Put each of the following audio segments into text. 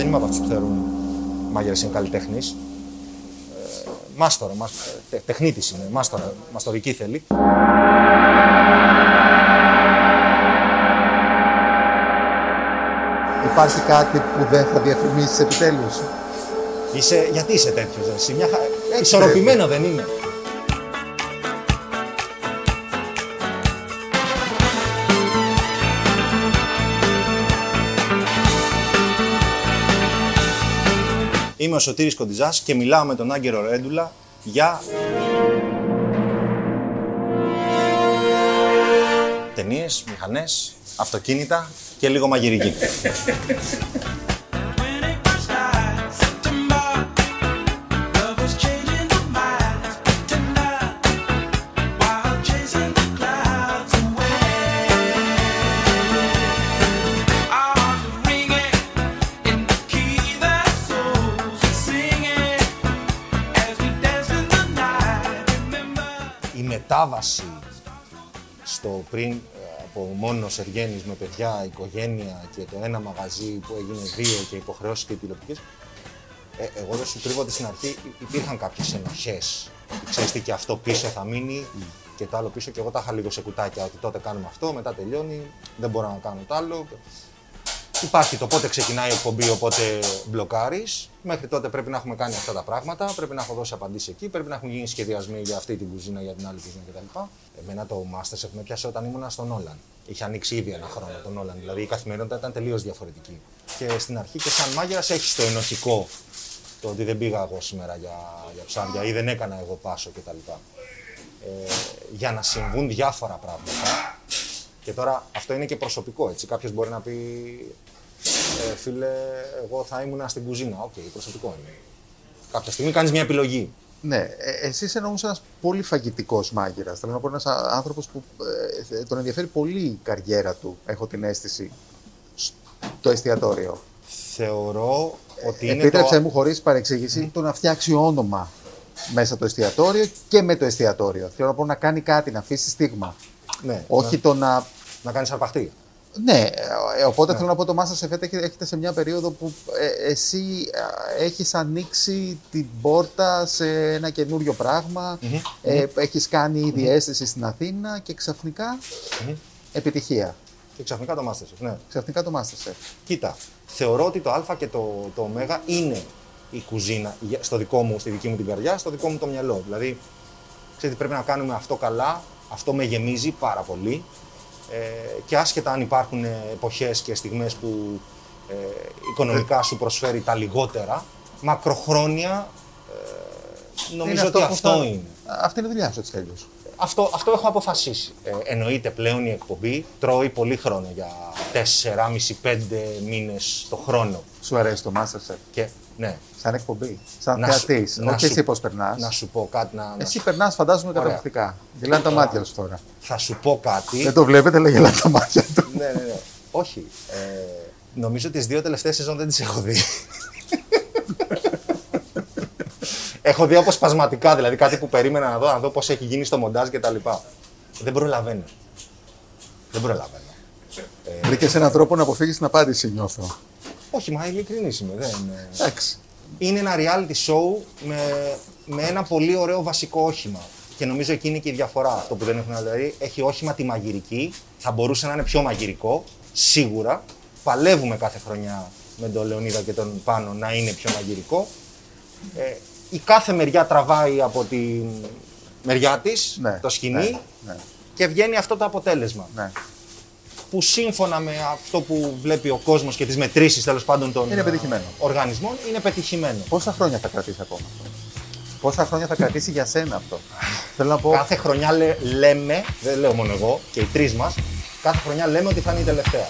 δεν είμαι από αυτούς που θεωρούν μάγειρα είναι καλλιτέχνης. Ε, μάστορα, μάστορα, τε, τεχνίτης είναι, μάστορα, μαστορική θέλει. Υπάρχει κάτι που δεν θα διαφημίσεις επιτέλους; Είσαι, γιατί είσαι τέτοιος, εσύ, μια χα... Ισορροπημένο δεν είναι. Είμαι ο Σωτήρης Κοντιζάς και μιλάω με τον Άγγερο Ρέντουλα για ταινίες, μηχανές, αυτοκίνητα και λίγο μαγειρική. Μετάβαση στο πριν ε, από μόνος Εργένης με παιδιά, οικογένεια και το ένα μαγαζί που έγινε δύο και υποχρεώσεις και τηλεοπτικές ε, εγώ δεν σου κρύβω ότι στην αρχή υπήρχαν κάποιες ενοχές. Ξέρεις τι και αυτό πίσω θα μείνει και το άλλο πίσω και εγώ τα είχα λίγο σε κουτάκια ότι τότε κάνουμε αυτό, μετά τελειώνει, δεν μπορώ να κάνω το άλλο. Υπάρχει το πότε ξεκινάει η εκπομπή, οπότε μπλοκάρεις. Μέχρι τότε πρέπει να έχουμε κάνει αυτά τα πράγματα, πρέπει να έχω δώσει απαντήσεις εκεί, πρέπει να έχουν γίνει σχεδιασμοί για αυτή την κουζίνα, για την άλλη κουζίνα κτλ. Εμένα το Masterchef με πιάσε όταν ήμουν στο Nolan. Είχε ανοίξει ήδη ένα χρόνο το Nolan, δηλαδή η καθημερινότητα ήταν τελείως διαφορετική. Και στην αρχή και σαν μάγειρας έχει το ενοχικό το ότι δεν πήγα εγώ σήμερα για, για ψάρια ή δεν έκανα εγώ πάσο κτλ. Ε, για να συμβούν διάφορα πράγματα. Και τώρα αυτό είναι και προσωπικό, έτσι. Κάποιος μπορεί να πει, ε, φίλε, εγώ θα ήμουν στην κουζίνα. Οκ, προσωπικό είναι. Κάποια στιγμή κάνεις μια επιλογή. Ναι, ε, εσύ είσαι όμω ένας πολύ φαγητικός μάγειρας. Θέλω να πω ένας άνθρωπος που ε, τον ενδιαφέρει πολύ η καριέρα του, έχω την αίσθηση, στο εστιατόριο. Θεωρώ ότι είναι. Επίτρεψε το... μου χωρίς παρεξήγηση το να φτιάξει όνομα μέσα το εστιατόριο και με το εστιατόριο. Θέλω να πω να κάνει κάτι, να αφήσει στίγμα. Ναι, Όχι να, το να. να κάνεις αρπαχτή. Ναι, ε, οπότε θέλω να πω το Masterchef έχετε έχετε σε μια περίοδο που ε, εσύ ε, έχεις ανοίξει την πόρτα σε ένα καινούριο πράγμα, ε, έχεις κάνει ήδη αίσθηση στην Αθήνα και ξαφνικά επιτυχία. Και ξαφνικά το Masterchef. Ναι. Ξαφνικά το Masterchef. Κοίτα, θεωρώ ότι το Α και το, το Ω είναι η κουζίνα για- στο δικό μου, στη δική μου την καρδιά, στο δικό μου το μυαλό. Δηλαδή, ξέρετε, πρέπει να κάνουμε αυτό καλά, αυτό με γεμίζει πάρα πολύ. Ε, και άσχετα αν υπάρχουν ε, εποχές και στιγμές που ε, οικονομικά σου προσφέρει τα λιγότερα, μακροχρόνια ε, νομίζω Είναι ότι που αυτό θα- είναι. Αυτή είναι η δουλειά σου έτσι κι αλλιώς. Αυτό, αυτό έχω αποφασίσει. Ε, εννοείται πλέον η εκπομπή τρώει πολύ χρόνο για 4,5-5 μήνες το χρόνο. Σου αρέσει το Masterchef. Και ναι, Σαν εκπομπή. Σαν Να σου- θεατής. να Όχι σου- εσύ πώς περνάς. να σου πω κάτι να, να Εσύ σου- περνάς φαντάζομαι Ωραία. καταπληκτικά. Γελάνε τα μάτια σου τώρα. θα σου πω κάτι. Δεν το βλέπετε, αλλά γελάνε τα μάτια του. ναι, ναι, ναι. Όχι. Ε, νομίζω τις δύο τελευταίες σεζόν δεν τις έχω δει. έχω δει αποσπασματικά, δηλαδή κάτι που περίμενα να δω, να δω πώς έχει γίνει στο μοντάζ και τα λοιπά. Δεν προλαβαίνω. Δεν προλαβαίνω. Βρήκες έναν τρόπο να αποφύγεις την απάντηση, νιώθω. Όχι, μα ειλικρινής είμαι. Δεν... Εντάξει. είναι ένα reality show με, με ένα πολύ ωραίο βασικό όχημα. Και νομίζω εκεί είναι και η διαφορά. Αυτό που δεν έχουν δηλαδή. Έχει όχημα τη μαγειρική. Θα μπορούσε να είναι πιο μαγειρικό, σίγουρα. Παλεύουμε κάθε χρονιά με τον Λεωνίδα και τον Πάνο να είναι πιο μαγειρικό. Ε, η κάθε μεριά τραβάει από τη μεριά της Ναι, το σκηνή ναι, ναι. και βγαίνει αυτό το αποτέλεσμα. Ναι. Που σύμφωνα με αυτό που βλέπει ο κόσμος και τις μετρήσεις τέλος πάντων των Είναι πετυχημένο. ε, οργανισμών είναι πετυχημένο. Πόσα χρόνια θα κρατήσει ακόμα αυτό; Πόσα χρόνια θα κρατήσει για σένα αυτό; Θέλω να πω. Κάθε χρονιά λέ- λέμε, δεν λέω μόνο εγώ και οι τρεις μας, κάθε χρονιά λέμε ότι θα είναι η τελευταία.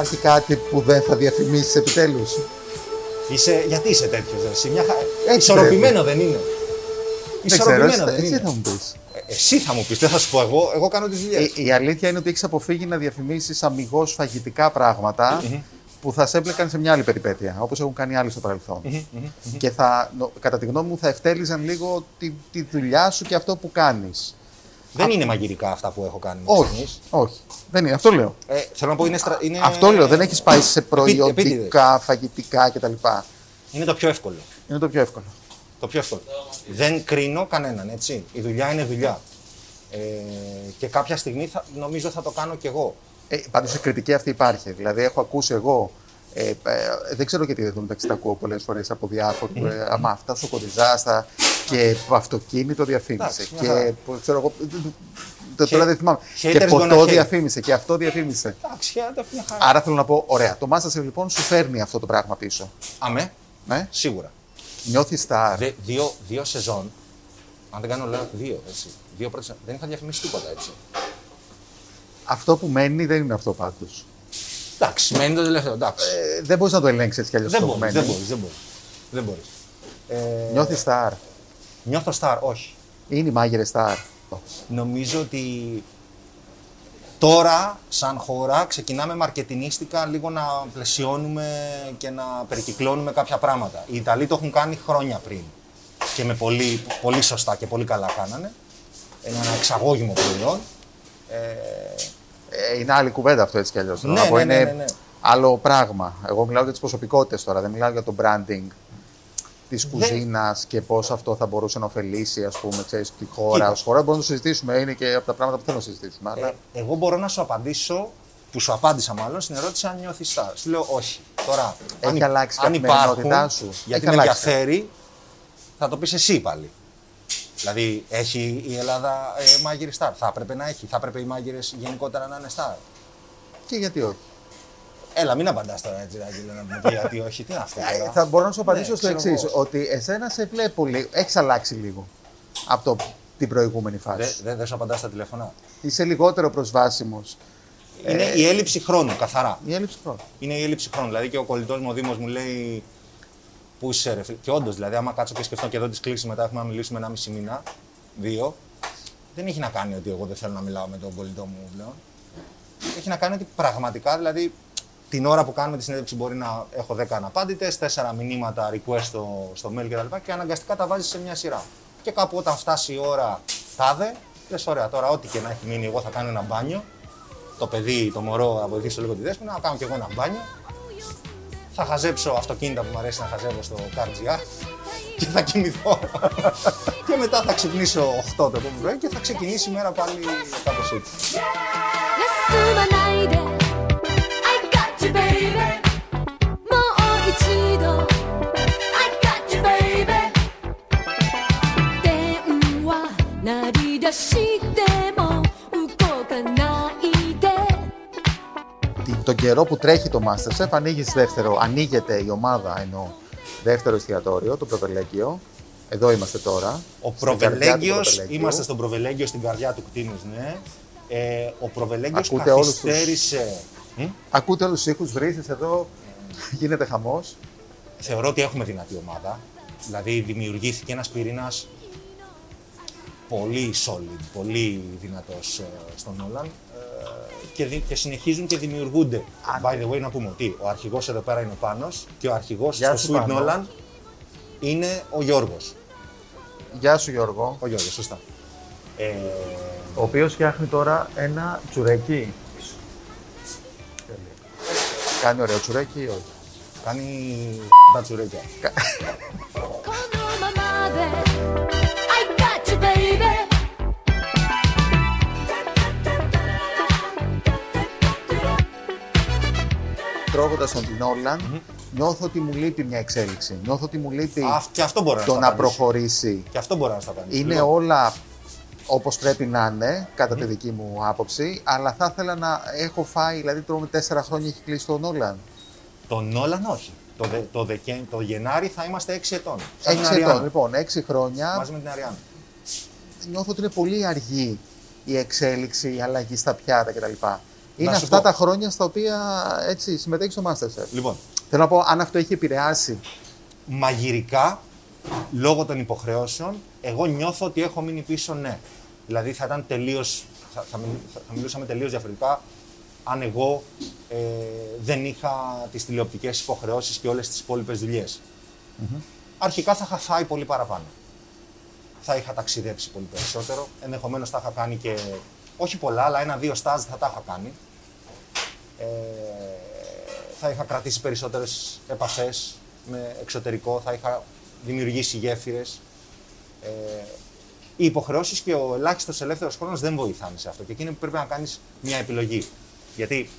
Υπάρχει κάτι που δεν θα διαφημίσεις επιτέλους; Είσαι, γιατί είσαι τέτοιος, εσύ, μια χα... Έτσι Ισορροπημένο δεν είναι. Δεν ξέρω, Ισορροπημένο εσύ, δεν εσύ είναι. θα μου πεις. Ε, Εσύ θα μου πεις, δεν θα σου πω εγώ. Εγώ κάνω τις δουλειές. Η, η αλήθεια είναι ότι έχεις αποφύγει να διαφημίσεις αμυγός φαγητικά πράγματα που θα σε έμπλεκαν σε μια άλλη περιπέτεια, όπως έχουν κάνει άλλοι στο παρελθόν. Και θα, νο- κατά τη γνώμη μου θα ευτέλιζαν λίγο τη, τη δουλειά σου και αυτό που κάνεις. Δεν είναι μαγειρικά αυτά που έχω κάνει. μέχρι Όχι, στιγμής. όχι. Δεν είναι, αυτό λέω. Ε, θέλω να πω, είναι. στρα- είναι... Αυτό λέω, δεν έχεις πάει σε προϊόντικα, επίτηδες. φαγητικά κτλ. Είναι το πιο εύκολο. Είναι το πιο εύκολο. Το πιο εύκολο. Δεν κρίνω κανέναν, έτσι. Η δουλειά είναι δουλειά. Ε, και κάποια στιγμή θα, νομίζω θα το κάνω κι εγώ. Ε, Πάντως η κριτική αυτή υπάρχει. Δηλαδή, έχω ακούσει εγώ. Ε, ε, δεν ξέρω γιατί δεν μεταξύ τα ακούω πολλές φορές από διάφορους. Ε, αμα αυτά στο κοριζάστα και αυτοκίνητο διαφήμισε. Εντάξει, μια χαρά. Και που ξέρω εγώ. το- Τώρα δεν θυμάμαι. haters Και gonna ποτό hate. διαφήμισε και αυτό διαφήμισε. Εντάξει, το μια χαρά. Άρα θέλω να πω, ωραία, το Masterchef λοιπόν σου φέρνει αυτό το πράγμα πίσω. Αμέ, Ναι; σίγουρα. Νιώθει star. Δε, δύο, δύο σεζόν, αν δεν κάνω λάθος, δύο, έτσι. Δύο πρώτες, δεν είχα διαφημίσει τίποτα, έτσι. Αυτό που μένει δεν είναι αυτό πάντως. Εντάξει, μένει το τελευταίο, εντάξει. Ε, δεν μπορείς να το ελέγξεις έτσι κι αλλιώς δεν αυτό που μπορείς, μένει. δεν μπορείς, δεν μπορείς. Δεν μπορείς. Ε, Νιώθεις star. Νιώθω star, όχι. Είναι η μάγειρε star. Νομίζω ότι τώρα, σαν χώρα, ξεκινάμε μαρκετινίστικα λίγο να πλαισιώνουμε και να περικυκλώνουμε κάποια πράγματα. Οι Ιταλοί το έχουν κάνει χρόνια πριν και με πολύ, πολύ σωστά και πολύ καλά κάνανε. Είναι ένα εξαγώγημο προϊόν. Ε, Ε, είναι άλλη κουβέντα αυτό έτσι κι αλλιώς. Ναι, ναι, ναι, ναι, ναι. άλλο πράγμα. Εγώ μιλάω για τις προσωπικότητες τώρα, δεν μιλάω για το branding της κουζίνας και πώς αυτό θα μπορούσε να ωφελήσει, ας πούμε, ξέρεις, τη χώρα. Κοίτα. Ω χώρα μπορούμε να το συζητήσουμε, είναι και από τα πράγματα που θέλω να συζητήσουμε. Αλλά Ε, εγώ μπορώ να σου απαντήσω, που σου απάντησα μάλλον, στην ερώτηση αν νιώθεις star. Σου λέω όχι. Τώρα, Έχει αν, υ- αλλάξει η αν καθημερινότητά υπάρχουν, σου. γιατί Έχει με αλλάξει. ενδιαφέρει, θα το πεις εσύ πάλι. Δηλαδή, έχει η Ελλάδα ε, μάγειρη star. Θα έπρεπε να έχει. Θα έπρεπε οι μάγειρες γενικότερα να είναι star. και γιατί όχι. Έλα, μην απαντάς τώρα έτσι, Ράγκη, να μου πει γιατί όχι. Τι είναι αυτό Ε, τώρα; θα μπορώ να σου απαντήσω Ναι, στο ξέρω εξής: εγώ. Ότι εσένα σε βλέπω λίγο. Έχεις αλλάξει λίγο από το, την προηγούμενη φάση. Δεν δεν- δεν σου απαντάς στα τηλέφωνα; Είσαι λιγότερο προσβάσιμος. Είναι Ε, η έλλειψη χρόνου, καθαρά. Η έλλειψη χρόνου. είναι η έλλειψη χρόνου. Δηλαδή και ο κολλητός μου ο Δήμος μου λέει. Πού είσαι, ρε φίλε. Και όντως, δηλαδή, άμα κάτσω και σκεφτώ και εδώ τις κλήσει μετά έχουμε να μιλήσουμε ένα μισή μήνα, δύο, δεν έχει να κάνει ότι εγώ δεν θέλω να μιλάω με τον κολλητό μου πλέον. Έχει να κάνει ότι πραγματικά, δηλαδή, την ώρα που κάνουμε τη συνέντευξη μπορεί να έχω 10 αναπάντητες, 4 μηνύματα request στο, στο mail κτλ. Και, και αναγκαστικά τα βάζεις σε μια σειρά. Και κάπου όταν φτάσει η ώρα τάδε, λες ωραία, τώρα ό,τι και να έχει μείνει, εγώ θα κάνω ένα μπάνιο. Το παιδί, το μωρό, να βοηθήσω λίγο τη δέσποινα, να κάνω κι εγώ ένα μπάνιο. Θα χαζέψω αυτοκίνητα που μου αρέσει να χαζεύω στο CarGR και θα κοιμηθώ. και μετά θα ξυπνήσω 8 το επόμενο πρωί και θα ξεκινήσει η μέρα πάλι κάπως έτσι. Καιρό που τρέχει το Masterchef, ανοίγει δεύτερο, ανοίγεται η ομάδα ενώ δεύτερο εστιατόριο, το Προβελέγγιο. Εδώ είμαστε τώρα. Ο στην καρδιά του Προβελέγγιος, Προβελέγγιου. είμαστε στον Προβελέγγιο στην καρδιά του κτίνους, ναι. Ε, ο Προβελέγγιος Ακούτε όλους τους- καθυστέρησε. Μ; Ακούτε όλους τους ήχους, βρύσες εδώ, γίνεται χαμός. Θεωρώ ότι έχουμε δυνατή ομάδα. Δηλαδή δημιουργήθηκε ένας πυρήνας πολύ solid, πολύ δυνατός ε, στον Νόλαν ε, και, δι- και συνεχίζουν και δημιουργούνται. By the way, να πούμε ότι ο αρχηγός εδώ πέρα είναι ο Πάνος και ο αρχηγός Γεια στο σου, Sweet Πάνο. Nolan είναι ο Γιώργος. Γεια σου Γιώργο. Ο Γιώργος, σωστά. Ε, Ο οποίος φτιάχνει τώρα ένα τσουρέκι. Κάνει ωραίο τσουρέκι ή όχι; κάνει τα τσουρέκια. Τρώγοντας τον Νόλαν, νιώθω ότι μου λείπει μια εξέλιξη. Νιώθω ότι μου λείπει Α, και αυτό μπορεί να το στο να απαντήσω. προχωρήσει. Και αυτό μπορεί να στο κάνεις. Είναι όλα όπως πρέπει να είναι, κατά τη δική μου άποψη, αλλά θα ήθελα να έχω φάει, δηλαδή τρώμε τέσσερα χρόνια έχει κλείσει τον Νόλαν. Τον Νόλαν όχι. Το, δε, το, Δεκέμ- το Γενάρη θα είμαστε 6 ετών. Σαν την Έξι Αριάννα. ετών, λοιπόν, έξι χρόνια. Μαζί με την Αριάννα. Νιώθω ότι είναι πολύ αργή η εξέλιξη, η αλλαγή στα πιάτα κτλ. Είναι σου αυτά πω. τα χρόνια στα οποία έτσι συμμετέχεις στο Masterchef. Λοιπόν, Θέλω να πω, αν αυτό έχει επηρεάσει. μαγειρικά, λόγω των υποχρεώσεων, εγώ νιώθω ότι έχω μείνει πίσω, ναι. Δηλαδή θα ήταν τελείως. Θα, θα, μιλ- θα- θα μιλούσαμε τελείως διαφορετικά αν εγώ ε, δεν είχα τις τηλεοπτικές υποχρεώσεις και όλες τις υπόλοιπες δουλειές. Αρχικά θα είχα φάει πολύ παραπάνω. Θα είχα ταξιδέψει πολύ περισσότερο. Ενδεχομένως θα είχα κάνει και. Όχι πολλά, αλλά ένα-δύο στάζ θα τα είχα κάνει. Ε, θα είχα κρατήσει περισσότερες επαφές με εξωτερικό, θα είχα δημιουργήσει γέφυρες. Ε, οι υποχρεώσεις και ο ελάχιστος ελεύθερος χρόνος δεν βοηθάνε σε αυτό. Και εκείνη που πρέπει να κάνεις μια επιλογή. Γιατί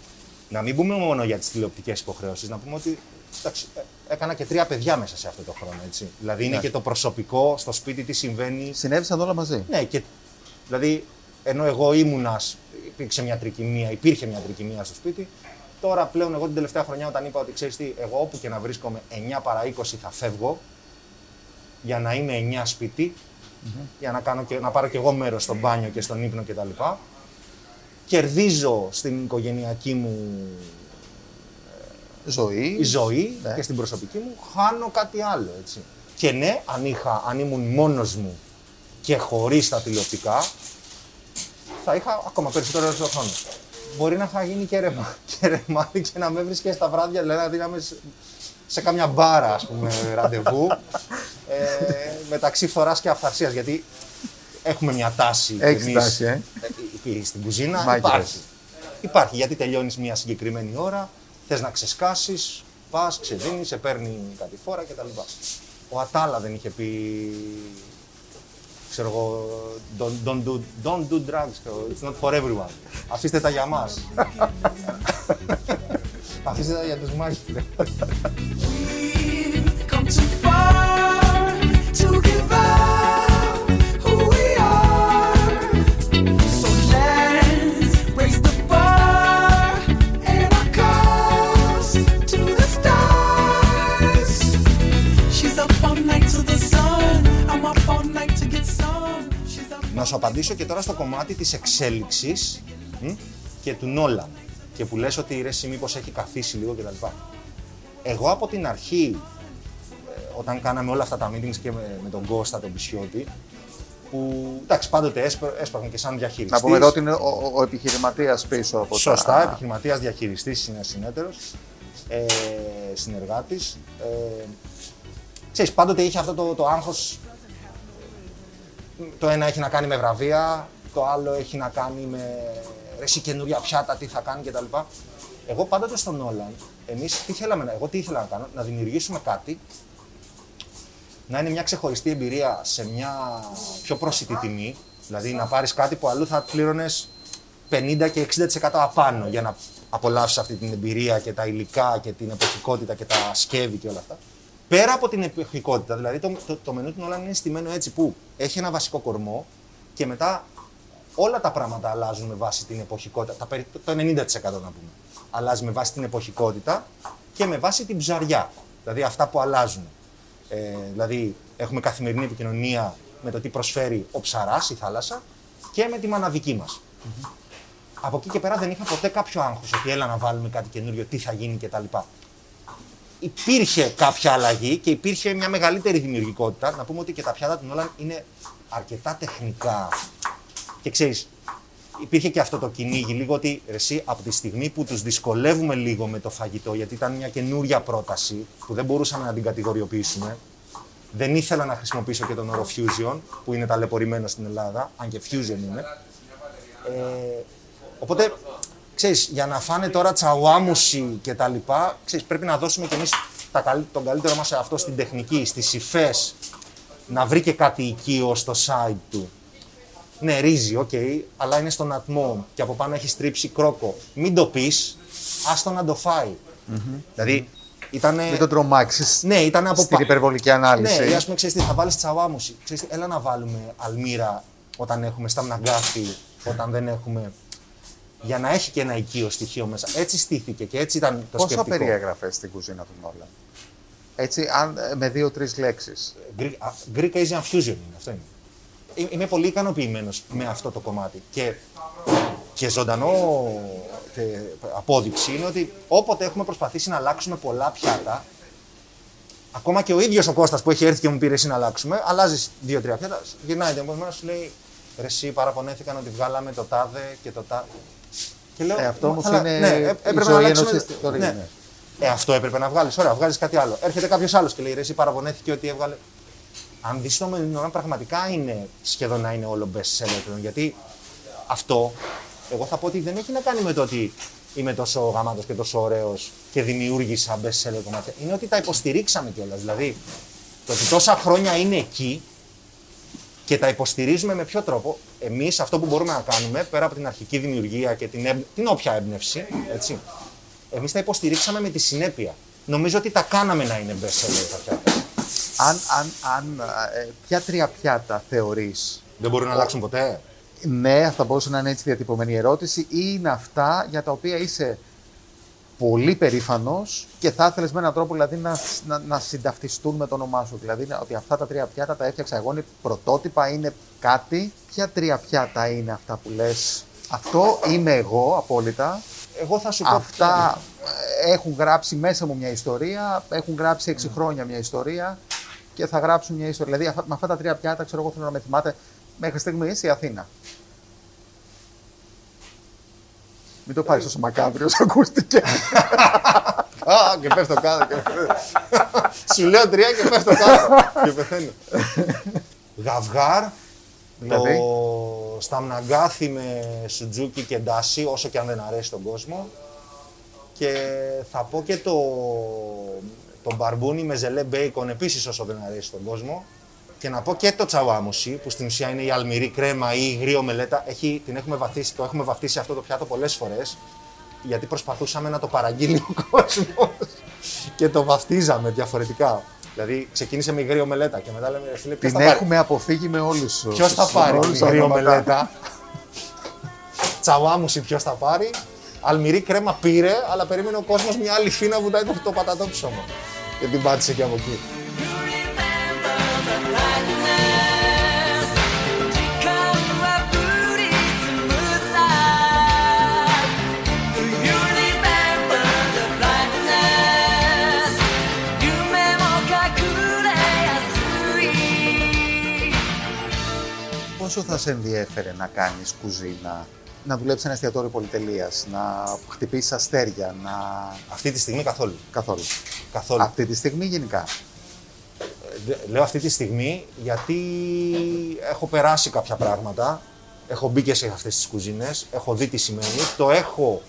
να μην πούμε μόνο για τις τηλεοπτικές υποχρεώσεις, να πούμε ότι εντάξει, ε, έκανα και τρία παιδιά μέσα σε αυτό το χρόνο. Έτσι. Δηλαδή είναι Ναι. και το προσωπικό στο σπίτι, τι συμβαίνει. Συνέβησαν όλα μαζί. Ναι, και δηλαδή ενώ εγώ ήμουνα, σ- υπήρξε μια τρικυμία, υπήρχε μια τρικυμία στο σπίτι. Τώρα πλέον εγώ την τελευταία χρονιά όταν είπα ότι ξέρεις τι, εγώ όπου και να βρίσκομαι 9 παρά 20 θα φεύγω για να είμαι 9 σπιτι για να, κάνω και, να πάρω και εγώ μέρος στο μπάνιο και στον ύπνο κτλ. Κερδίζω στην οικογενειακή μου Ζωή. η ζωή Ναι. και στην προσωπική μου, χάνω κάτι άλλο, έτσι. Και ναι, αν, είχα, αν ήμουν μόνος μου και χωρίς τα τηλεοπτικά, θα είχα ακόμα περισσότερο ελεύθερο χρόνο. Μπορεί να είχα γίνει και, ρεμα, και ρεμάδι και να με βρίσκες στα βράδια, δηλαδή να δίναμε σε, σε κάμια μπάρα, ας πούμε, ραντεβού, ε, μεταξύ φθοράς και αυθαρσίας, γιατί έχουμε μια τάση κι Έχεις εμείς, τάση, ε. ε, στην κουζίνα, Μάγκες. υπάρχει. Υπάρχει, γιατί τελειώνεις μια συγκεκριμένη ώρα, θες να ξεσκάσεις, πας, ξεδίνεις, σε παίρνει κάτι φορά κτλ. Ο Ατάλα δεν είχε πει. Ξέρω εγώ, don't, don't, do, don't do drugs, it's not for everyone. Αφήστε τα για μας. Αφήστε τα για τους μάγειρες. come too far to give up σου απαντήσω και τώρα στο κομμάτι της εξέλιξης μ, και του Νόλαν. Και που λες ότι ρε εσύ μήπως έχει καθίσει λίγο κτλ. Εγώ από την αρχή, ε, όταν κάναμε όλα αυτά τα meetings και με, με τον Κώστα, τον Πισιώτη, που εντάξει πάντοτε έσπα- έσπαχνε και σαν διαχειριστής. Να πούμε εδώ ότι είναι ο, ο, ο επιχειρηματίας πίσω από Σωστά, τα... επιχειρηματίας, διαχειριστής, είναι συνέτερος, ε, συνεργάτης. Ε, ξέρεις, πάντοτε είχε αυτό το, το άγχος, το ένα έχει να κάνει με βραβεία, το άλλο έχει να κάνει με ρε εσύ καινούρια πιάτα, τι θα κάνει κτλ. Εγώ πάντοτε στον Όλαν, εμείς τι θέλαμε, να- εγώ τι ήθελα να κάνω, να δημιουργήσουμε κάτι να είναι μια ξεχωριστή εμπειρία σε μια πιο πρόσιτη τιμή. Δηλαδή να πάρεις κάτι που αλλού θα πλήρωνες 50 και 60% απάνω για να απολαύσεις αυτή την εμπειρία και τα υλικά και την εποχικότητα και τα σκεύη και όλα αυτά. Πέρα από την εποχικότητα, δηλαδή το, το, το μενού του Νόλαν είναι στημένο έτσι που έχει ένα βασικό κορμό και μετά όλα τα πράγματα αλλάζουν με βάση την εποχικότητα. Τα, περι- το 90% να πούμε. Αλλάζει με βάση την εποχικότητα και με βάση την ψαριά. Δηλαδή αυτά που αλλάζουν. Ε, δηλαδή έχουμε καθημερινή επικοινωνία με το τι προσφέρει ο ψαράς, η θάλασσα και με τη μαναδική μας. Από εκεί και πέρα δεν είχα ποτέ κάποιο άγχος ότι έλα να βάλουμε κάτι καινούριο, τι θα γίνει κτλ. Υπήρχε κάποια αλλαγή και υπήρχε μια μεγαλύτερη δημιουργικότητα. Να πούμε ότι και τα πιάτα του Νόλαν είναι αρκετά τεχνικά. Και ξέρεις, υπήρχε και αυτό το κυνήγι λίγο ότι ρε, εσύ, από τη στιγμή που τους δυσκολεύουμε λίγο με το φαγητό, γιατί ήταν μια καινούρια πρόταση που δεν μπορούσαμε να την κατηγοριοποιήσουμε, δεν ήθελα να χρησιμοποιήσω και τον όρο fusion, που είναι ταλαιπωρημένο στην Ελλάδα, αν και fusion είναι. Ε, οπότε, ξέρεις, για να φάνε τώρα chawanmushi και τα λοιπά, ξέρεις, πρέπει να δώσουμε κι εμείς τα καλύ- τον καλύτερο μας σε αυτό στην τεχνική, στις υφές, να βρει και κάτι οικείο στο side του. Ναι, ρύζι, οκ, αλλά είναι στον ατμό και από πάνω έχει στρίψει κρόκο. Μην το πεις, άστο να το φάει. Δηλαδή, ήταν. Μην τον τρομάξεις Ναι, ήταν από στην πα- υπερβολική ανάλυση. Ναι, ή ας πούμε, ξέρεις τι, θα βάλεις chawanmushi. Ξέρεις τι, έλα να βάλουμε αλμύρα όταν έχουμε στα μναγκάφι, όταν δεν έχουμε... Για να έχει και ένα οικείο στοιχείο μέσα. Έτσι στήθηκε και έτσι ήταν το Πόσα σκεπτικό. περιέγραφε στην κουζίνα του Νόλαν; Έτσι, αν, ε, με δύο-τρεις λέξεις. Greek, α, Greek Asian Fusion είναι, αυτό είναι. Ε, Είμαι πολύ ικανοποιημένος με αυτό το κομμάτι. Και, και ζωντανό και απόδειξη είναι ότι όποτε έχουμε προσπαθήσει να αλλάξουμε πολλά πιάτα, ακόμα και ο ίδιος ο Κώστας που έχει έρθει και μου πήρε εσύ να αλλάξουμε, αλλάζεις δύο-τρία πιάτα, γυρνάει την επόμενη μέρα σου λέει Ρε, εσύ παραπονέθηκαν ότι βγάλαμε το τάδε και το τάδε. Και λέω, Ε, αυτό «Μα, όμως αλλά, είναι ναι, ε, η έπρεπε ζωή να ενός αλλάξουμε- εστιατορίου, ναι. ναι. Ε, αυτό έπρεπε να βγάλεις. Ωραία, βγάζει κάτι άλλο. Έρχεται κάποιος άλλος και λέει: Ρε, εσύ παραπονέθηκε ότι έβγαλε. Αν δεις το μενού, πραγματικά είναι σχεδόν να είναι όλο best seller πλέον. Γιατί αυτό, εγώ θα πω ότι δεν έχει να κάνει με το ότι είμαι τόσο γαμάτος και τόσο ωραίος και δημιούργησα best seller κομμάτια. Είναι ότι τα υποστηρίξαμε κιόλας. Δηλαδή, το ότι τόσα χρόνια είναι εκεί και τα υποστηρίζουμε με ποιο τρόπο. Εμείς αυτό που μπορούμε να κάνουμε, πέρα από την αρχική δημιουργία και την, έμπ- την όποια έμπνευση, έτσι, εμείς τα υποστηρίξαμε με τη συνέπεια. Νομίζω ότι τα κάναμε να είναι best seller τα πιάτα. Αν, αν, αν, ε, ποια τρία πιάτα θεωρείς Δεν μπορούν να αλλάξουν ποτέ; Ναι, αυτά μπορούσε να είναι έτσι διατυπωμένη η ερώτηση ή είναι αυτά για τα οποία είσαι πολύ περήφανος και θα ήθελες με έναν τρόπο δηλαδή, να, να, να συνταυτιστούν με το όνομά σου. Δηλαδή να- ότι αυτά τα τρία πιάτα τα έφτιαξα εγώ, είναι πρωτότυπα, είναι κάτι. Ποια τρία πιάτα είναι αυτά που λες αυτό είμαι εγώ απόλυτα. Εγώ θα σου πω. Αυτά ε, έχουν γράψει μέσα μου μια ιστορία, έχουν γράψει έξι χρόνια μια ιστορία και θα γράψουν μια ιστορία. Δηλαδή αυτά- με αυτά τα τρία πιάτα ξέρω εγώ θέλω να με θυμάται μέχρι στιγμής η Αθήνα. Μην το πάρεις τόσο μακάβριο, ακούστηκε. Α, και πέφτω κάτω. Και... Σου λέω τρία και πέφτω κάτω. και πεθαίνω. Γαυγάρ, Δηλαδή; το σταμναγκάθι με σουτζούκι και ντάσι, όσο και αν δεν αρέσει τον κόσμο. Και θα πω και το, το μπαρμπούνι με ζελέ μπέικον, επίσης όσο δεν αρέσει τον κόσμο. Και να πω και το τσαουάμουσι, που στην ουσία είναι η αλμυρή κρέμα ή η υγρή μελέτα. Έχει, την έχουμε βαφτίσει, το έχουμε βαφτίσει αυτό το πιάτο πολλές φορές, γιατί προσπαθούσαμε να το παραγγείλει ο κόσμος και το βαφτίζαμε διαφορετικά. Δηλαδή ξεκίνησε με υγρή μελέτα και μετά λέμε, «Ρε φίλε, ποιος Την θα πάρει; έχουμε αποφύγει με όλους του. Ποιος θα πάρει την υγρή μελέτα. Τσαουάμουσι ποιος θα πάρει; Αλμυρή κρέμα πήρε, αλλά περίμενε ο κόσμος μια άλλη φίνα που ήταν το πατατό ψώμα. Και την πάτησε και από εκεί. Πόσο θα σε ενδιέφερε να κάνεις κουζίνα, να δουλέψεις σε ένα εστιατόριο πολυτελείας, να χτυπήσεις αστέρια, να. Αυτή τη στιγμή καθόλου. καθόλου. Καθόλου. Αυτή τη στιγμή γενικά. Δε- Λέω αυτή τη στιγμή γιατί έχω περάσει κάποια πράγματα. Έχω μπει και σε αυτές τις κουζίνες, έχω δει τι σημαίνει, το έχω,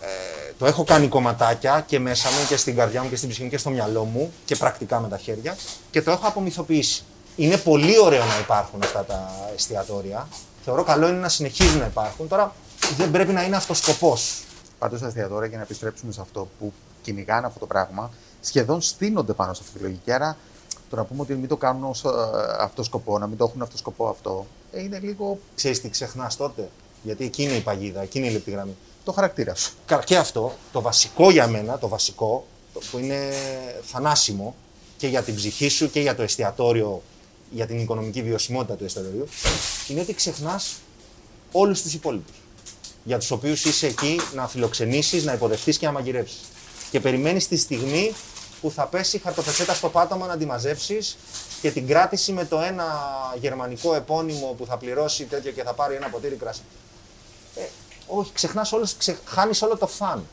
ε, το έχω κάνει κομματάκια και μέσα μου και στην καρδιά μου και στην ψυχή μου και στο μυαλό μου και πρακτικά με τα χέρια και το έχω απομυθοποιήσει. Είναι πολύ ωραίο να υπάρχουν αυτά τα εστιατόρια. Θεωρώ καλό είναι να συνεχίζουν να υπάρχουν. Τώρα δεν πρέπει να είναι αυτός σκοπός. Πάντως τα εστιατόρια για να επιστρέψουμε σε αυτό που κυνηγάνε αυτό το πράγμα, σχεδόν στείνονται πάνω σε αυτή τη λογική. Άρα το να πούμε ότι μην το κάνουν ως αυτό σκοπό, να μην το έχουν αυτό σκοπό αυτό, ε, είναι λίγο Ξέρεις τι ξεχνάς τότε, γιατί εκεί είναι η παγίδα, εκεί είναι η λεπτή γραμμή. το χαρακτήρα σου. Κα- Και αυτό, το βασικό για μένα, το βασικό, το που είναι θανάσιμο και για την ψυχή σου και για το εστιατόριο, για την οικονομική βιωσιμότητα του εστιατορίου, είναι ότι ξεχνάς όλους τους υπόλοιπους. Για τους οποίους είσαι εκεί να φιλοξενήσεις, να υποδεχτείς και να μαγειρέψεις. Και περιμένεις τη στιγμή που θα πέσει η χαρτοπετσέτα στο πάτωμα να τη μαζέψεις και την κράτηση με το ένα γερμανικό επώνυμο που θα πληρώσει τέτοιο και θα πάρει ένα ποτήρι κρασί. Ε, όχι, ξεχνάς όλους, ξε, χάνεις όλο το φαν.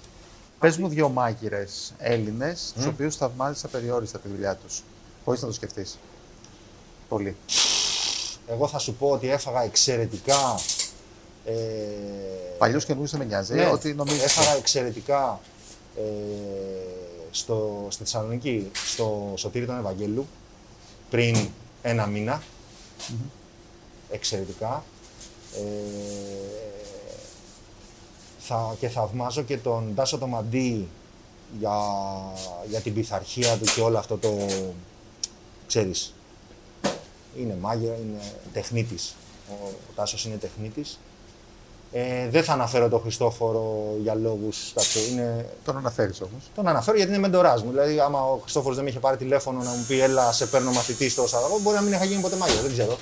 Πες μου δύο μάγειρες Έλληνες, τους οποίους θαυμάζεις απεριόριστα τη δουλειά τους. Χωρίς να το σκεφτείς. Πολύ. Εγώ θα σου πω ότι έφαγα εξαιρετικά. Ε, Παλιό και δεν με νοιάζει. ναι, ότι νομίζω. έφαγα εξαιρετικά ε, στο, στη Θεσσαλονίκη, στο Σωτήρι των Ευαγγέλου, πριν ένα μήνα. Εξαιρετικά. Ε, θα, και θαυμάζω και τον Τάσο το Μαντί για, για την πειθαρχία του και όλο αυτό το, ξέρεις, είναι μάγειρα, είναι τεχνίτης. Ο, ο Τάσος είναι τεχνίτης. Ε, δεν θα αναφέρω τον Χριστόφορο για λόγους τέτοιου. Είναι... Τον αναφέρεις όμως. Τον αναφέρω γιατί είναι μεντοράς μου. Δηλαδή, άμα ο Χριστόφορος δεν με είχε πάρει τηλέφωνο να μου πει Έλα, σε παίρνω μαθητή στο Σαραγό, μπορεί να μην είχα γίνει ποτέ μάγειρα. Δεν ξέρω.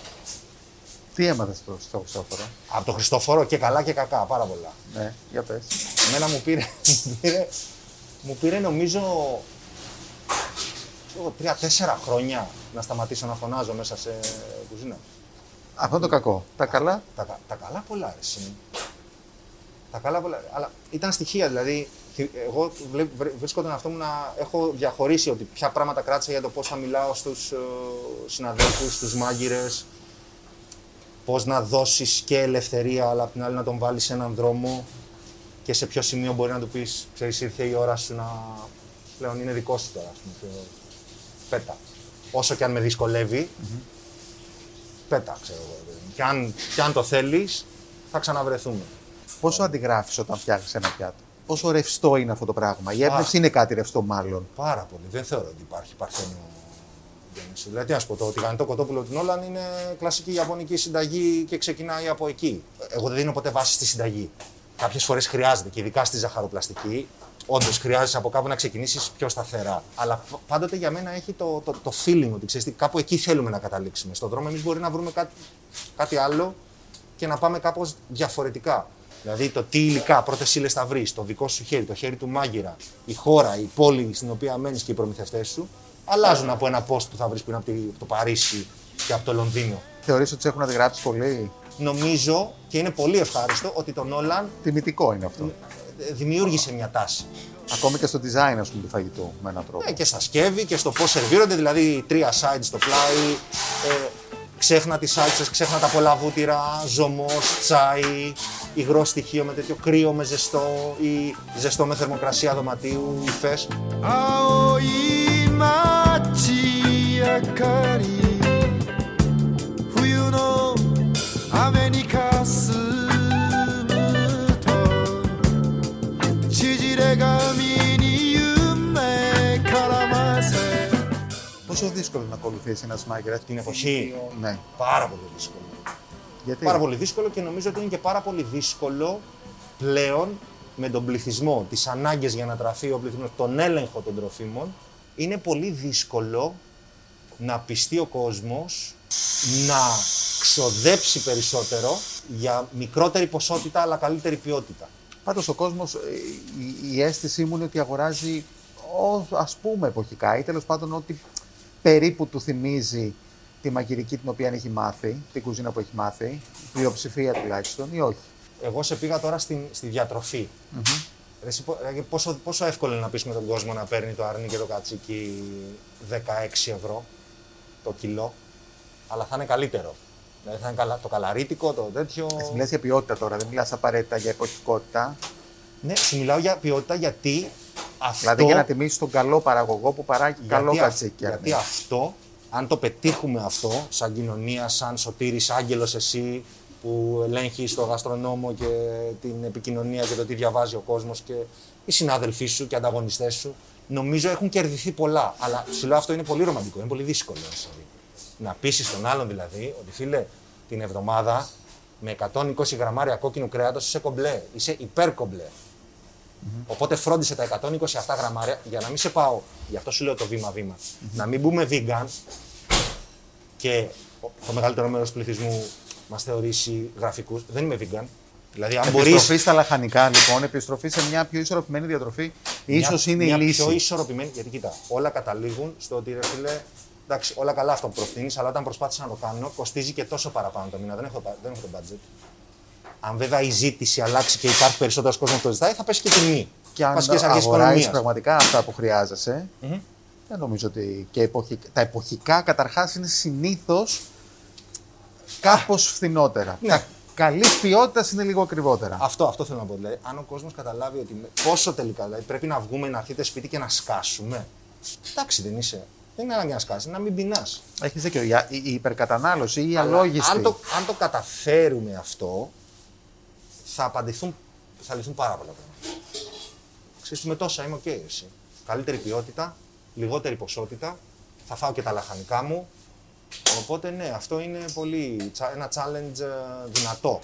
Τι έμαθες στο, στο Χριστόφορο; Από τον Χριστόφορο και καλά και κακά, πάρα πολλά. Ναι, για πες. Εμένα μου πήρε, μου πήρε, μου πήρε νομίζω ξέρω, τρία-τέσσερα χρόνια να σταματήσω να φωνάζω μέσα σε κουζίνα. Αυτό είναι το κακό. Τα καλά. Τα, κα- τα καλά πολλά, ρε, εσύ. Τα καλά πολλά. Αλλά ήταν στοιχεία, δηλαδή. και Εγώ βλέ- βρε- βρίσκω τον εαυτό μου να έχω διαχωρίσει ότι ποια πράγματα κράτησα για το πώς θα μιλάω στους συναδέλφους, στους μάγειρες. Πώς να δώσεις και ελευθερία, αλλά απ' την άλλη να τον βάλεις σε έναν δρόμο και σε ποιο σημείο μπορεί να του πεις: Ξέρεις, ήρθε η ώρα σου να. Πλέον είναι δικό σου τώρα, ας πούμε. Και Πέτα. Όσο και αν με δυσκολεύει, πέτα, ξέρω εγώ. ρε παιδί μου. Και αν, και αν το θέλεις, θα ξαναβρεθούμε. Πόσο αντιγράφεις όταν φτιάχνεις ένα πιάτο; Πόσο ρευστό είναι αυτό το πράγμα; Η έμπνευση είναι κάτι ρευστό, μάλλον. Πάρα πολύ. Δεν θεωρώ ότι υπάρχει παρθένιο γέννηση. Δηλαδή, τι να σου πω, το τηγανιτό κοτόπουλο του Νόλαν είναι κλασική ιαπωνική συνταγή και ξεκινάει από εκεί. Εγώ δεν δίνω ποτέ βάση στη συνταγή. Κάποιες φορές χρειάζεται και ειδικά στη ζαχαροπλαστική. Όντως χρειάζεσαι από κάπου να ξεκινήσεις πιο σταθερά. Αλλά π- πάντοτε για μένα έχει το, το, το feeling ότι ξέρεις κάπου εκεί θέλουμε να καταλήξουμε. Στον δρόμο εμείς μπορεί να βρούμε κάτι, κάτι άλλο και να πάμε κάπως διαφορετικά. Δηλαδή το τι υλικά, πρώτες ύλες θα βρεις, το δικό σου χέρι, το χέρι του μάγειρα, η χώρα, η πόλη στην οποία μένεις και οι προμηθευτές σου, αλλάζουν από ένα post που θα βρεις που είναι από τη- από το Παρίσι και από το Λονδίνο. Θεωρείς ότι σε έχουν αντιγράψει πολύ; Νομίζω και είναι πολύ ευχάριστο ότι το Νόλαν Τιμητικό είναι αυτό. Ε, δημιούργησε μια τάση. Ακόμη και στο design, ας πούμε, του φαγητού με έναν τρόπο. Ναι, και στα σκεύη και στο πώς σερβίρονται, δηλαδή τρία sides στο πλάι, ε, ξέχνα τις σάλτσες, ξέχνα τα πολλά βούτυρα, ζωμός, τσάι, υγρό στοιχείο με τέτοιο κρύο με ζεστό ή ζεστό με θερμοκρασία δωματίου, υφές. Πόσο δύσκολο να ακολουθήσεις ένα μάγειρα Την εποχή. Ναι. Πάρα πολύ δύσκολο. Γιατί; Πάρα πολύ δύσκολο και νομίζω ότι είναι και πάρα πολύ δύσκολο πλέον με τον πληθυσμό, τις ανάγκες για να τραφεί ο πληθυσμός, τον έλεγχο των τροφίμων, είναι πολύ δύσκολο να πιστεί ο κόσμος να ξοδέψει περισσότερο για μικρότερη ποσότητα αλλά καλύτερη ποιότητα. Πάντως ο κόσμος, ε, η, η αίσθησή μου είναι ότι αγοράζει ό, ας πούμε εποχικά ή τέλος πάντων ότι περίπου του θυμίζει τη μαγειρική την οποία έχει μάθει, την κουζίνα που έχει μάθει, η πλειοψηφία τουλάχιστον ή όχι. Εγώ σε πήγα τώρα στην, στη διατροφή. Ρε, εσύ, πο- ρε, πόσο, πόσο εύκολο είναι να πεις με τον κόσμο να παίρνει το αρνί και το κατσίκι 16 ευρώ το κιλό, αλλά θα είναι καλύτερο. Δηλαδή θα είναι καλα, το καλαρίτικο, το τέτοιο. Εσύ μιλάς για ποιότητα τώρα, δεν μιλάς απαραίτητα για εποχικότητα. Ναι, σου μιλάω για ποιότητα γιατί αυτό. Δηλαδή για να τιμήσεις τον καλό παραγωγό που παράγει καλό γιατί, αυ- κατσίκι. γιατί αυτό, αν το πετύχουμε αυτό, σαν κοινωνία, σαν σωτήρης άγγελος εσύ, που ελέγχει το γαστρονόμο και την επικοινωνία και το τι διαβάζει ο κόσμος και οι συνάδελφοί σου και οι ανταγωνιστές σου, νομίζω έχουν κερδιθεί πολλά. Αλλά σου λέω αυτό είναι πολύ ρομαντικό, είναι πολύ δύσκολο. δηλαδή. Να πείσει τον άλλον δηλαδή ότι φίλε, την εβδομάδα με 120 γραμμάρια κόκκινου κρέατος είσαι κομπλέ, είσαι υπερκομπλέ. Οπότε φρόντισε τα 127 γραμμάρια για να μην σε πάω. Γι' αυτό σου λέω το βήμα-βήμα. Να μην μπούμε vegan και το μεγαλύτερο μέρος του πληθυσμού μας θεωρήσει γραφικούς. Δεν είμαι vegan. Δηλαδή, αν μπορεί. Επιστροφή στα λαχανικά, λοιπόν, επιστροφή σε μια πιο ισορροπημένη διατροφή, ίσως είναι η λύση. πιο ισορροπημένη. Γιατί κοίτα, όλα καταλήγουν στο ότι ρε φίλε, εντάξει, όλα καλά αυτό που προτείνεις, αλλά όταν προσπάθησα να το κάνω, κοστίζει και τόσο παραπάνω το μήνα. Δεν έχω, δεν έχω το budget. Αν βέβαια η ζήτηση αλλάξει και υπάρχει περισσότερος κόσμος που το ζητάει, θα πέσει και η τιμή. Και αν Βασικές αρχές αγοράζει οικονομίας. πραγματικά αυτά που χρειάζεσαι, δεν νομίζω ότι και εποχικά, τα εποχικά καταρχάς είναι συνήθως κάπως φθηνότερα. Ναι. Τα καλή ποιότητας είναι λίγο ακριβότερα. Αυτό, αυτό θέλω να πω. Δηλαδή, αν ο κόσμος καταλάβει ότι με- πόσο τελικά δηλαδή, πρέπει να βγούμε, να έρθετε σπίτι και να σκάσουμε. Εντάξει, δεν είσαι. Δεν είναι ανάγκη να σκάσει, να μην πεινάς. Έχεις δίκιο. Η, η η υπερκατανάλωση ή η αλόγιστη. Αν το, αν το καταφέρουμε αυτό, θα απαντηθούν, θα λυθούν πάρα πολλά πράγματα. Ξέρεις, με τόσα είμαι οκ, εσύ. Καλύτερη ποιότητα, λιγότερη ποσότητα, θα φάω και τα λαχανικά μου. Οπότε ναι, αυτό είναι πολύ, τσα- ένα challenge ε, δυνατό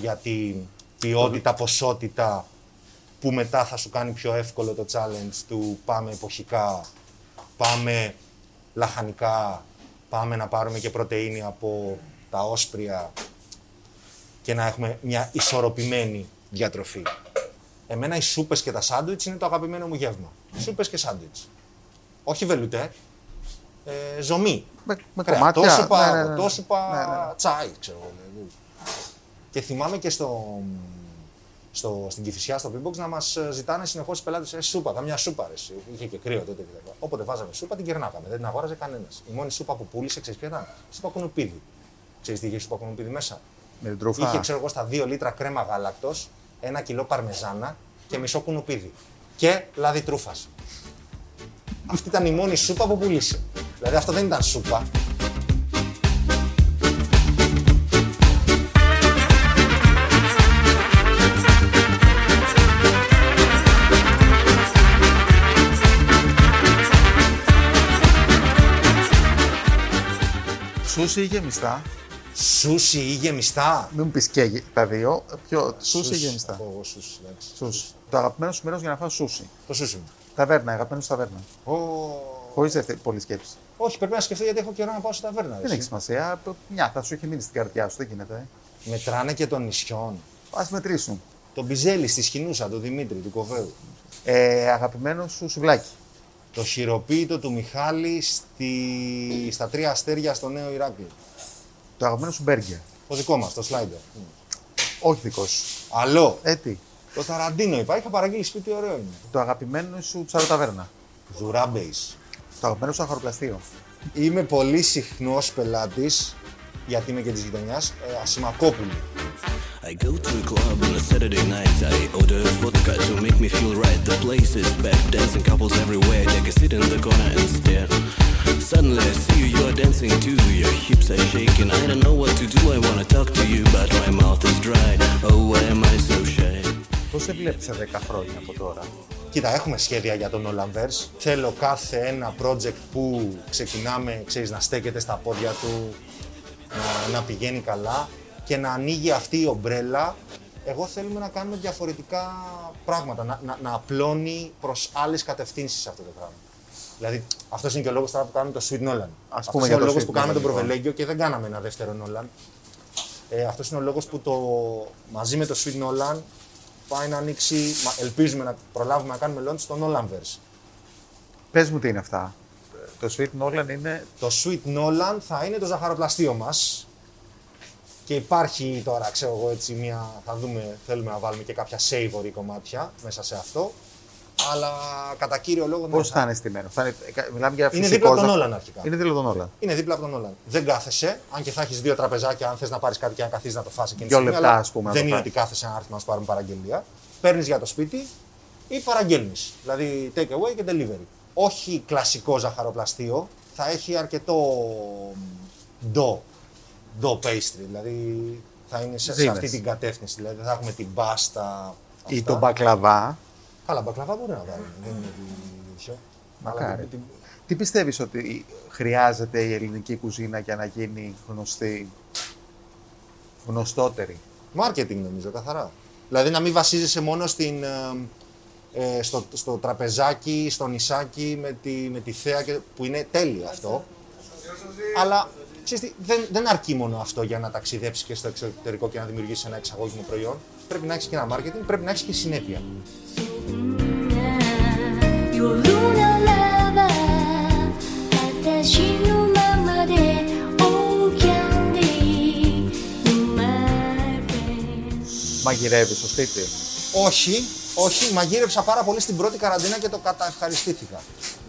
για την ποιότητα, ποσότητα που μετά θα σου κάνει πιο εύκολο το challenge του πάμε εποχικά, πάμε λαχανικά, πάμε να πάρουμε και πρωτεΐνη από τα όσπρια και να έχουμε μια ισορροπημένη διατροφή. Εμένα οι σούπες και τα σάντουιτς είναι το αγαπημένο μου γεύμα. Σούπες και σάντουιτς. Όχι βελουτέ. ε, ζωμή. Με, με Κρέα. κομμάτια. Το σούπα, ναι, ναι, ναι. το σούπα Ναι, ναι, ναι. τσάι, ξέρω εγώ. δηλαδή. Και θυμάμαι και στο, στο, στην Κηφισιά, στο Pinbox, να μας ζητάνε συνεχώς οι πελάτες ε, σούπα, καμιά σούπα. Ρε, εσύ». είχε και κρύο τότε. κτλ. Όποτε βάζαμε σούπα, την κερνάγαμε. Δεν την αγόραζε κανένας. Η μόνη σούπα που πούλησε, ξέρεις ποια ήταν; Σούπα κουνουπίδι. Ξέρεις τι είχε σούπα κουνουπίδι μέσα; Με την τρούφα. Είχε, ξέρω εγώ, στα 2 λίτρα κρέμα γάλακτος, ένα κιλό παρμεζάνα και μισό κουνουπίδι. Και λάδι τρούφας. Αυτή ήταν η μόνη σούπα που πούλησε. Δηλαδή αυτό δεν ήταν σούπα. Σούσι ή γεμιστά; Σούσι ή γεμιστά; Μην μου πεις και γε- τα δύο. Ποιο, σούσι ή Σούσι, γεμιστά; θα πω εγώ σούσι, εντάξει. Σούσι. Το αγαπημένο σου μέρος για να φας σούσι. Το σούσι μου. Ταβέρνα, αγαπημένο σου ταβέρνα. Ο... Χωρίς δεύτερη πολλή σκέψη. Όχι, πρέπει να σκεφτώ γιατί έχω καιρό να πάω στη ταβέρνα. Δεν εσύ. έχει σημασία. Μια θα σου έχει μείνει στην καρδιά σου, δεν γίνεται. Ε. Μετράνε και των νησιών. Α μετρήσουν. Τον Μπιζέλη στη Σχοινούσα, τον Δημήτρη, του Κοβέου. Ε, αγαπημένο σου σουβλάκι. Το χειροποίητο του Μιχάλη στη... στα τρία αστέρια στο νέο Ηράκλειο. Το αγαπημένο σου μπέργκερ. Το δικό μας, το σλάιντερ. Όχι δικός σου. Αλλό. Ε, τι. Το Ταραντίνο είπα, είχα παραγγείλει σπίτι, ωραίο είναι. Το αγαπημένο σου τσαροταβέρνα. Ζουράμπεϊς. Το αγαπημένο σου αχαροπλαστείο. Είμαι πολύ συχνός πελάτης, γιατί είμαι και της γειτονιάς, ε, Ασημακόπουλου. I go to a club on a Saturday night. I order vodka to make me feel right. The place is packed, dancing couples everywhere. Take a seat in the corner and stare. Suddenly I see you, you're dancing too. Your hips are shaking. I don't know what to do. I wanna talk to you, but my mouth is dry. Oh, why am I so shy? Πώ σε βλέπει σε 10 χρόνια από τώρα. Κοίτα, έχουμε σχέδια για τον Nolanverse. Θέλω κάθε ένα project που ξεκινάμε, ξέρεις, να στέκεται στα πόδια του, να, να πηγαίνει καλά και να ανοίγει αυτή η ομπρέλα. Εγώ θέλουμε να κάνουμε διαφορετικά πράγματα, να, να, να απλώνει προς άλλες κατευθύνσεις αυτό το πράγμα. Δηλαδή, αυτός είναι και ο λόγος τώρα που κάνουμε το Sweet Nolan. Ας Αυτός πούμε είναι για ο το λόγος Sweet που κάναμε Nolan, τον λοιπόν. Προβελέγγιο και δεν κάναμε ένα δεύτερο Nolan. Ε, αυτός είναι ο λόγος που το, μαζί με το Sweet Nolan πάει να ανοίξει, μα- ελπίζουμε να προλάβουμε να κάνουμε launch στο Nolanverse. Πες μου τι είναι αυτά. Το Sweet Nolan είναι. Το Sweet Nolan θα είναι το ζαχαροπλαστείο μας και υπάρχει τώρα, ξέρω εγώ, έτσι μια, θα δούμε, θέλουμε να βάλουμε και κάποια savory κομμάτια μέσα σε αυτό. Αλλά κατά κύριο λόγο ναι, Πώς θα είναι στημένο; Θα είναι, μιλάμε για Είναι φυσικό δίπλα από τον ζαχ- Nolan αρχικά. Είναι δίπλα από τον Nolan. Είναι δίπλα από τον Nolan. Δεν κάθεσαι, αν και θα έχεις δύο τραπεζάκια, αν θες να πάρεις κάτι και να καθίσει να το φάσει εκείνη τη Δύο στιγμή, λεπτά, αλλά ας πούμε, να Δεν το είναι φας. ότι κάθεσαι να έρθεις να σου πάρουν παραγγελία. Παίρνεις για το σπίτι ή παραγγέλνεις. Δηλαδή take away και delivery. Όχι κλασικό ζαχαροπλαστείο, θα έχει αρκετό ντο, ντο pastry. Δηλαδή θα είναι σε, σε Ζύμες. αυτή την κατεύθυνση. Δηλαδή θα έχουμε την πάστα. Ή αυτά. τον μπακλαβά. Καλά, μπακλαβά μπορεί να βάλουμε. Δεν είναι τέτοιο. Αλλά Μακάρι. την- την- Τι πιστεύεις ότι χρειάζεται η ελληνική κουζίνα για να γίνει γνωστή, γνωστότερη; Μάρκετινγκ νομίζω, καθαρά. Δηλαδή να μην βασίζεσαι μόνο στην, ε, ε, στο, στο τραπεζάκι, στο νησάκι με τη, με τη θέα και, που είναι τέλειο αυτό. Αλλά Ξέρεις, δεν, αρκεί μόνο αυτό για να ταξιδέψεις και στο εξωτερικό και να δημιουργήσεις ένα εξαγώγημο προϊόν. Πρέπει να έχεις και ένα marketing, πρέπει να έχεις και συνέπεια. Μαγειρεύεις στο σπίτι. Όχι, όχι, μαγείρεψα πάρα πολύ στην πρώτη καραντίνα και το καταχαριστήθηκα.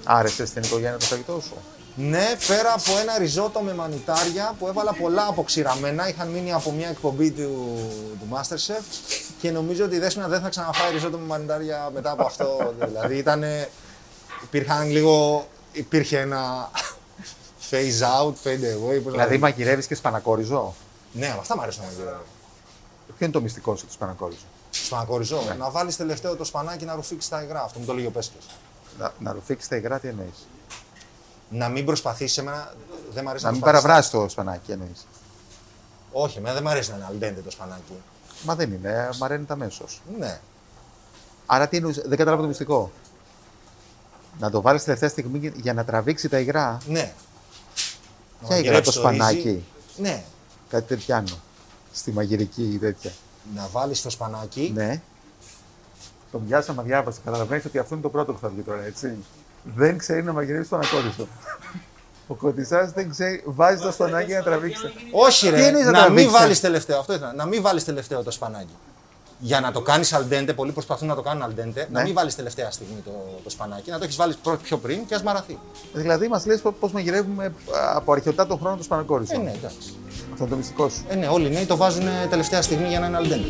Άρεσες στην οικογένεια το φαγητό σου; Ναι, πέρα από ένα ριζότο με μανιτάρια που έβαλα πολλά αποξηραμένα, είχαν μείνει από μια εκπομπή του, του Masterchef και νομίζω ότι η Δέσποινα δεν θα ξαναφάει ριζότο με μανιτάρια μετά από αυτό. δηλαδή ήταν. Υπήρχαν λίγο. Υπήρχε ένα phase out, fade away. πώς να Δηλαδή το- μαγειρεύεις και σπανακόριζό. Ναι, αλλά αυτά μου αρέσουν να μαγειρεύω. Ποιο είναι το μυστικό σου του σπανακόριζο; Σπανακοριζό. Να βάλεις τελευταίο το σπανάκι να ρουφήξει τα υγρά. Αυτό μου το λέει ο Πέσκες. Να, να ρουφήξει τα υγρά, τι εννοείς; Να μην προσπαθήσει εμένα. Δεν μ' αρέσει Να μην προσπαθήσεις- παραβράσει το σπανάκι, εννοείς. Όχι, εμένα δεν μ' αρέσει να είναι αλντέντε το σπανάκι. Μα δεν είναι, μαραίνεται αμέσω. Ναι. Άρα τι εννοείς, δεν κατάλαβα το μυστικό. Να το βάλεις τελευταία στιγμή για να τραβήξει τα υγρά. Ναι. Να Ποια υγρά, μαγειρέψεις το ρύζι. σπανάκι. Ναι. Κάτι τέτοιανό. Στη μαγειρική ή τέτοια. Να βάλεις το σπανάκι. Ναι. Το μοιάσα, διάβασα. Καταλαβαίνεις ότι αυτό είναι το πρώτο που θα βγει τώρα, έτσι. Δεν ξέρει να μαγειρεύει τον ακόριστο. Ο κοντισά δεν ξέρει, βάζει το σπανάκι να τραβήξει. Όχι, Τι ρε, εννοείς να να, τα μην δείξεις; βάλεις τελευταίο. Αυτό ήθελα. Να μην βάλεις τελευταίο το σπανάκι. Για να το κάνεις αλντέντε, πολλοί προσπαθούν να το κάνουν αλντέντε, να Ναι. μην βάλεις τελευταία στιγμή το, το σπανάκι, να το έχεις βάλει πιο πριν και ας μαραθεί. Δηλαδή, μας λες πώς μαγειρεύουμε α, από αρχαιοτά τον χρόνο του σπανακόριου. Ε, ναι, εντάξει. Αυτό είναι το μυστικό σου. Ε, ναι, όλοι οι νέοι το βάζουν τελευταία στιγμή για να είναι αλντέντε.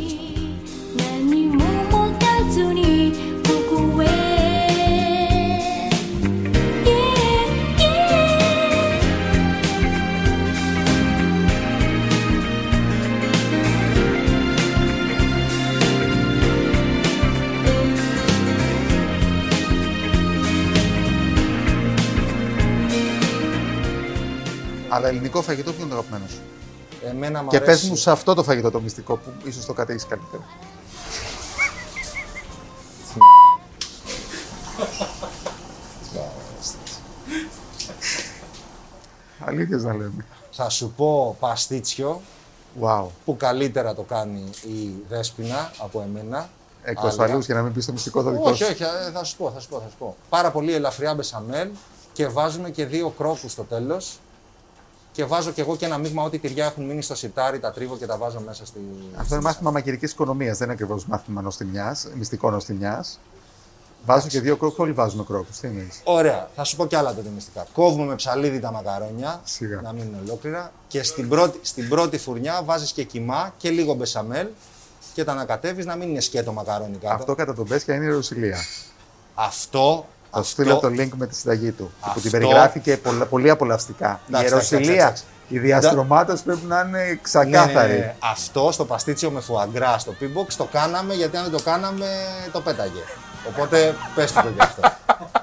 Αλλά ελληνικό φαγητό ποιο είναι το αγαπημένο σου; Εμένα μου Και πες αρέσει. μου σε αυτό το φαγητό το μυστικό που ίσως το κατέχεις καλύτερα. Αλήθεια να λέμε. Θα σου πω παστίτσιο Wow. που καλύτερα το κάνει η Δέσποινα από εμένα. Εκ του Άλλα. ασφαλού για να μην πεις το μυστικό το δικό Όχι, σου. όχι, ε, θα σου πω, θα σου πω, θα σου πω. Πάρα πολύ ελαφριά μπεσαμέλ και βάζουμε και δύο κρόκους στο τέλος και βάζω και εγώ και ένα μείγμα ό,τι τυριά έχουν μείνει στο σιτάρι, τα τρίβω και τα βάζω μέσα στη... Αυτό είναι μάθημα μαγειρικής οικονομίας. Δεν είναι ακριβώς μάθημα νοστιμιάς, μυστικό νοστιμιάς. Βάζω και δύο κρόκους, όλοι βάζουμε κρόκους. Τι εννοείς; Ωραία, θα σου πω κι άλλα τότε μυστικά. Κόβουμε με ψαλίδι τα μακαρόνια, Σιγά. να μείνουν ολόκληρα και στην πρώτη, στην πρώτη φουρνιά βάζεις και κιμά και λίγο μπεσαμέλ και τα ανακατεύεις να μην είναι σκέτο μακαρόνι κάτω. Αυτό κατά τον Πέσια είναι η Ρωσιλία. Αυτό, Θα σου στείλω το link με τη συνταγή του. Που την Αυτό- περιγράφει και πολλά- πολύ απολαυστικά. Η Εντάξει, εντάξει, Ρωσιλία, εντάξει, η διαστρωμάτωση πρέπει να είναι Ναι, ναι, ξεκάθαρη. ναι. Αυτό στο παστίτσιο με φουαγκρά στο P-Box το κάναμε γιατί αν δεν το κάναμε το πέταγε. Οπότε πες του το γι' αυτό.